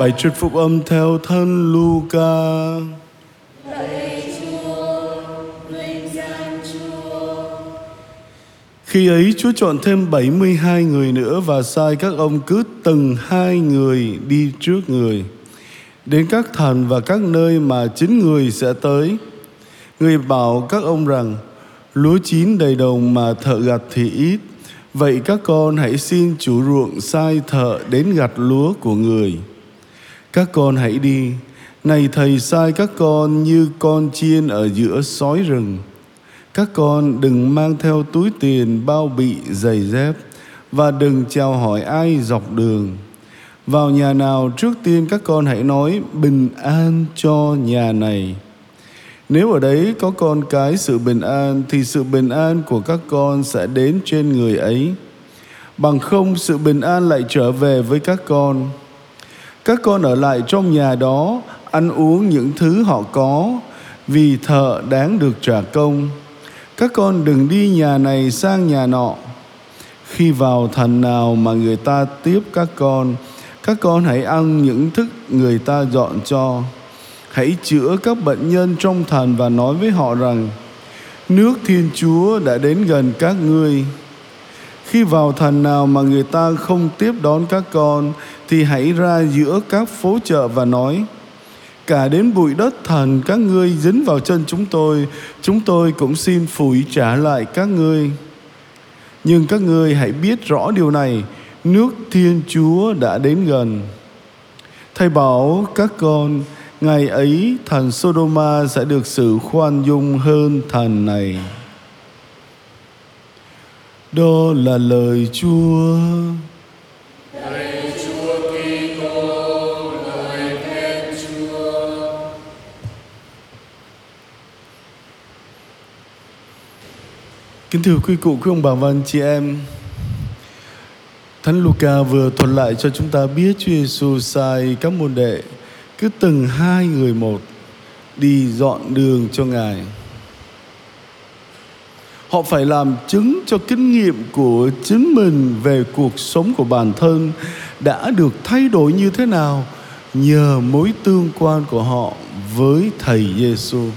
Bài trích phúc âm theo thân Luca. Khi ấy Chúa chọn thêm 72 người nữa và sai các ông cứ từng hai người đi trước người đến các thành và các nơi mà chính người sẽ tới. Người bảo các ông rằng, lúa chín đầy đồng mà thợ gặt thì ít. Vậy các con hãy xin chủ ruộng sai thợ đến gặt lúa của người. Các con hãy đi, này thầy sai các con như con chiên ở giữa sói rừng. Các con đừng mang theo túi tiền bao bị giày dép và đừng chào hỏi ai dọc đường. Vào nhà nào trước tiên các con hãy nói bình an cho nhà này. Nếu ở đấy có con cái sự bình an thì sự bình an của các con sẽ đến trên người ấy. Bằng không sự bình an lại trở về với các con. Các con ở lại trong nhà đó ăn uống những thứ họ có vì thợ đáng được trả công. Các con đừng đi nhà này sang nhà nọ. Khi vào thành nào mà người ta tiếp các con, các con hãy ăn những thức người ta dọn cho. Hãy chữa các bệnh nhân trong thành và nói với họ rằng nước Thiên Chúa đã đến gần các ngươi. Khi vào thành nào mà người ta không tiếp đón các con thì hãy ra giữa các phố chợ và nói, cả đến bụi đất thần các ngươi dính vào chân chúng tôi chúng tôi cũng xin phủi trả lại các ngươi. Nhưng các ngươi hãy biết rõ điều này, nước thiên chúa đã đến gần. Thầy bảo các con, ngày ấy thành sodoma sẽ được sự khoan dung hơn thành này. Đó là lời chúa. Kính thưa quý cụ, quý ông bà và anh chị em. Thánh Luca vừa thuật lại cho chúng ta biết Chúa Giêsu sai các môn đệ. Cứ từng hai người một đi dọn đường cho Ngài. Họ phải làm chứng cho kinh nghiệm của chính mình về cuộc sống của bản thân đã được thay đổi như thế nào nhờ mối tương quan của họ với Thầy Giêsu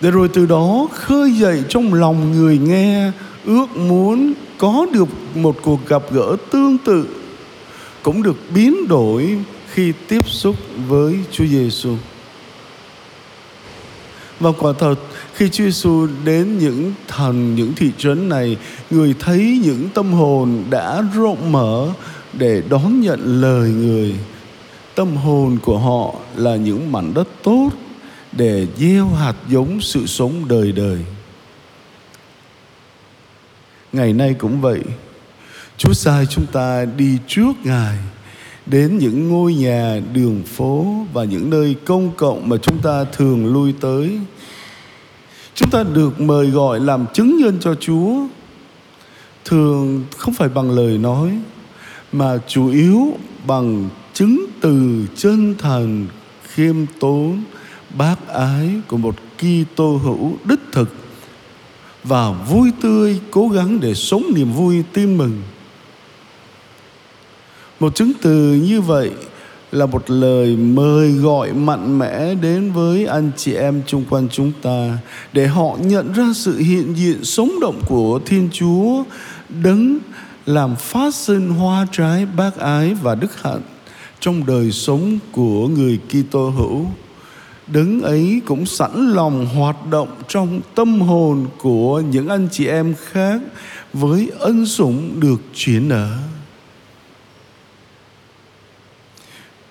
để rồi từ đó khơi dậy trong lòng người nghe ước muốn có được một cuộc gặp gỡ tương tự cũng được biến đổi khi tiếp xúc với Chúa Giêsu. Và quả thật khi Chúa Giêsu đến những thành những thị trấn này, người thấy những tâm hồn đã rộng mở để đón nhận lời người. Tâm hồn của họ là những mảnh đất tốt để gieo hạt giống sự sống đời đời. Ngày nay cũng vậy. Chúa sai chúng ta đi trước Ngài đến những ngôi nhà, đường phố và những nơi công cộng mà chúng ta thường lui tới. Chúng ta được mời gọi làm chứng nhân cho Chúa. Thường không phải bằng lời nói mà chủ yếu bằng chứng từ chân thành khiêm tốn bác ái của một Kitô hữu đích thực và vui tươi cố gắng để sống niềm vui tin mừng. Một chứng từ như vậy là một lời mời gọi mạnh mẽ đến với anh chị em chung quanh chúng ta để họ nhận ra sự hiện diện sống động của Thiên Chúa, đấng làm phát sinh hoa trái bác ái và đức hạnh trong đời sống của người Kitô hữu đấng ấy cũng sẵn lòng hoạt động trong tâm hồn của những anh chị em khác với ân sủng được chuyển nở.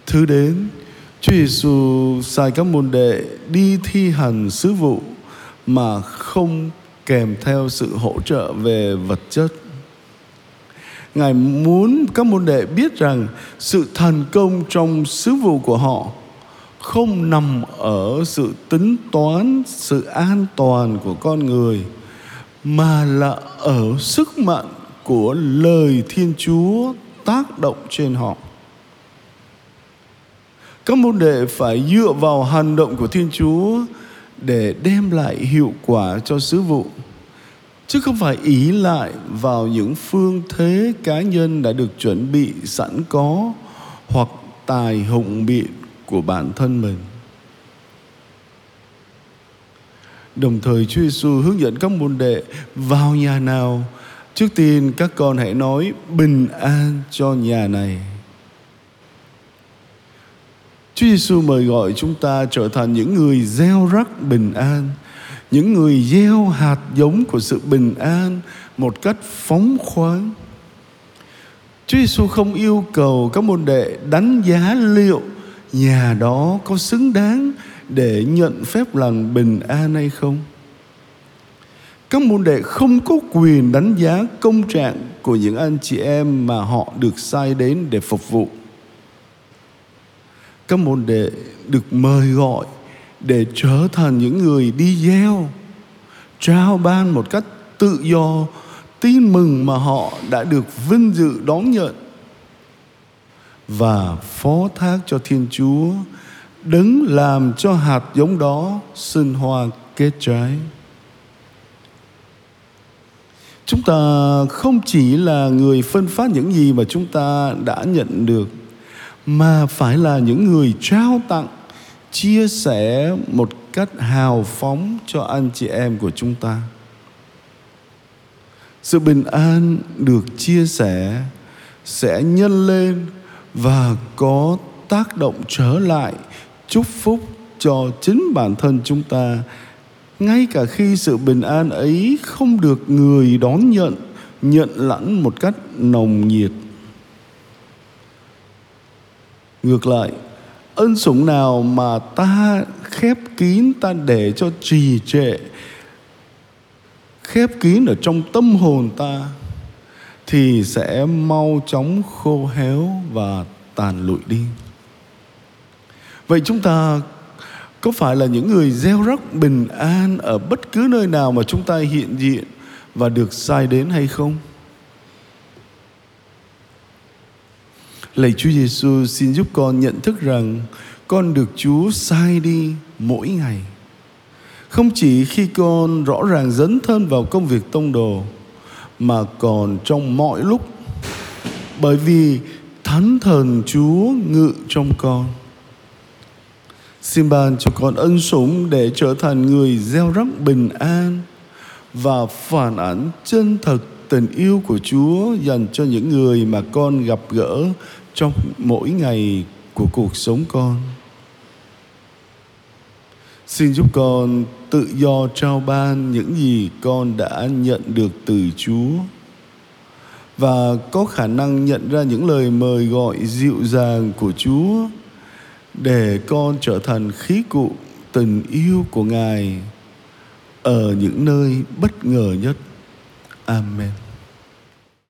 Thứ đến, Chúa Giêsu sai các môn đệ đi thi hành sứ vụ mà không kèm theo sự hỗ trợ về vật chất. Ngài muốn các môn đệ biết rằng sự thành công trong sứ vụ của họ không nằm ở sự tính toán, sự an toàn của con người, mà là ở sức mạnh của lời thiên chúa tác động trên họ. Các môn đệ phải dựa vào hành động của thiên chúa để đem lại hiệu quả cho sứ vụ, chứ không phải ý lại vào những phương thế cá nhân đã được chuẩn bị sẵn có hoặc tài hùng biện của bản thân mình. Đồng thời Chúa Giêsu hướng dẫn các môn đệ vào nhà nào Trước tiên các con hãy nói bình an cho nhà này. Chúa Giêsu mời gọi chúng ta trở thành những người gieo rắc bình an, những người gieo hạt giống của sự bình an một cách phóng khoáng. Chúa Giêsu không yêu cầu các môn đệ đánh giá liệu nhà đó có xứng đáng để nhận phép lành bình an hay không. Các môn đệ không có quyền đánh giá công trạng của những anh chị em mà họ được sai đến để phục vụ. Các môn đệ được mời gọi để trở thành những người đi gieo, trao ban một cách tự do tin mừng mà họ đã được vinh dự đón nhận và phó thác cho Thiên Chúa, đứng làm cho hạt giống đó sinh hoa kết trái. Chúng ta không chỉ là người phân phát những gì mà chúng ta đã nhận được, mà phải là những người trao tặng, chia sẻ một cách hào phóng cho anh chị em của chúng ta sự bình an được chia sẻ sẽ nhân lên và có tác động trở lại. Chúc phúc cho chính bản thân chúng ta. Ngay cả khi sự bình an ấy không được người đón nhận nhận lãnh một cách nồng nhiệt. Ngược lại, ân sủng nào mà ta khép kín ta để cho trì trệ, khép kín ở trong tâm hồn ta thì sẽ mau chóng khô héo và tàn lụi đi vậy chúng ta có phải là những người gieo rắc bình an ở bất cứ nơi nào mà chúng ta hiện diện và được sai đến hay không? Lạy Chúa Giêsu, xin giúp con nhận thức rằng con được Chúa sai đi mỗi ngày. Không chỉ khi con rõ ràng dấn thân vào công việc tông đồ mà còn trong mọi lúc bởi vì thánh thần Chúa ngự trong con. Xin ban cho con ân sủng để trở thành người gieo rắc bình an và phản ảnh chân thật tình yêu của Chúa dành cho những người mà con gặp gỡ trong mỗi ngày của cuộc sống con. Xin giúp con tự do trao ban những gì con đã nhận được từ Chúa và có khả năng nhận ra những lời mời gọi dịu dàng của Chúa để con trở thành khí cụ tình yêu của Ngài ở những nơi bất ngờ nhất. Amen.